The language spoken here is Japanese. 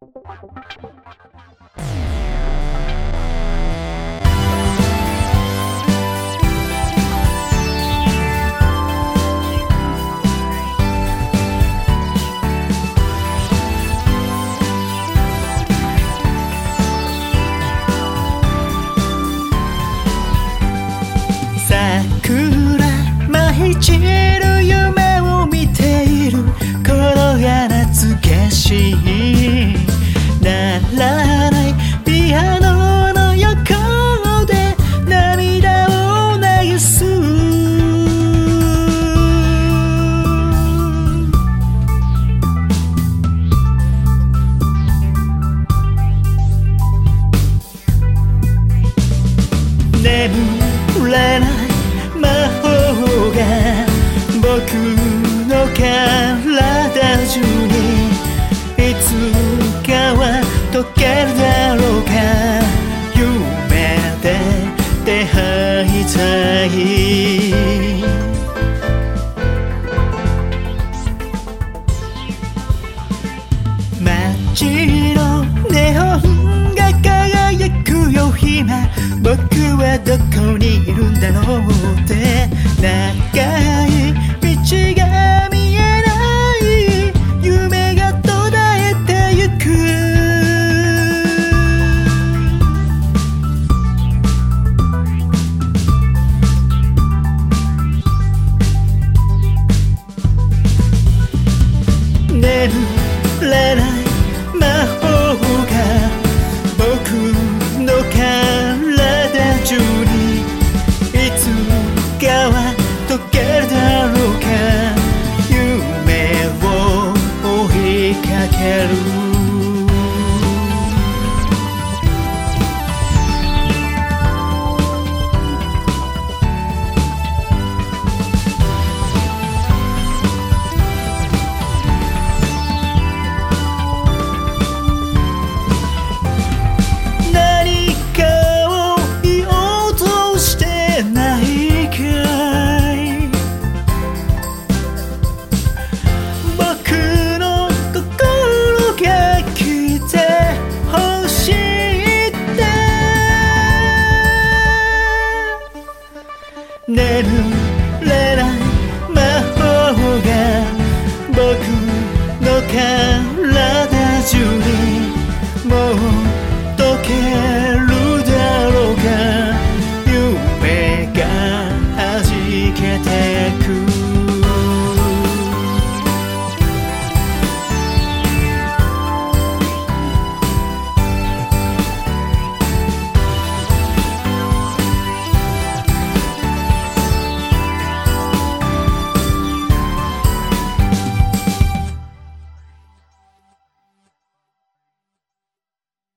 さあ眠れない魔法が僕の体中にいつかは溶けるだろうか夢で出会いたい街のネオンが輝くよ今僕はどこにいるんだろうってなか quero 眠れない魔法が僕の体中にもう